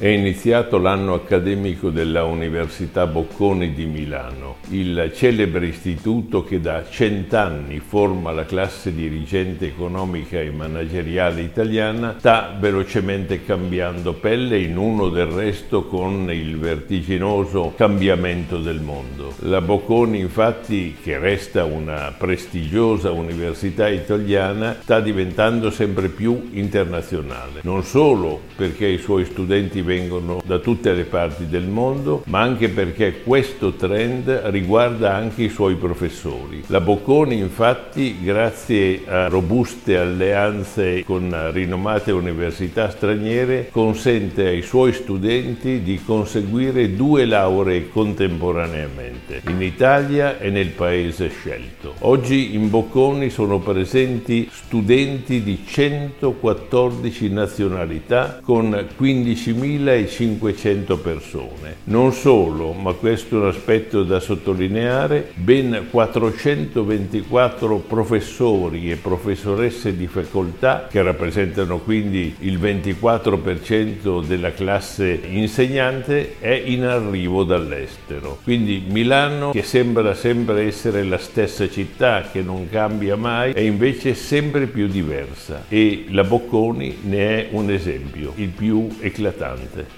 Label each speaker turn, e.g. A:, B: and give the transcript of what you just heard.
A: È iniziato l'anno accademico della Università Bocconi di Milano, il celebre istituto che da cent'anni forma la classe dirigente economica e manageriale italiana, sta velocemente cambiando pelle in uno del resto con il vertiginoso cambiamento del mondo. La Bocconi infatti, che resta una prestigiosa università italiana, sta diventando sempre più internazionale, non solo perché i suoi studenti vengono da tutte le parti del mondo, ma anche perché questo trend riguarda anche i suoi professori. La Bocconi infatti, grazie a robuste alleanze con rinomate università straniere, consente ai suoi studenti di conseguire due lauree contemporaneamente, in Italia e nel paese scelto. Oggi in Bocconi sono presenti studenti di 114 nazionalità con 15.500 500 persone. Non solo, ma questo è un aspetto da sottolineare, ben 424 professori e professoresse di facoltà, che rappresentano quindi il 24% della classe insegnante, è in arrivo dall'estero. Quindi Milano, che sembra sempre essere la stessa città, che non cambia mai, è invece sempre più diversa e la Bocconi ne è un esempio, il più eclatante. geldi.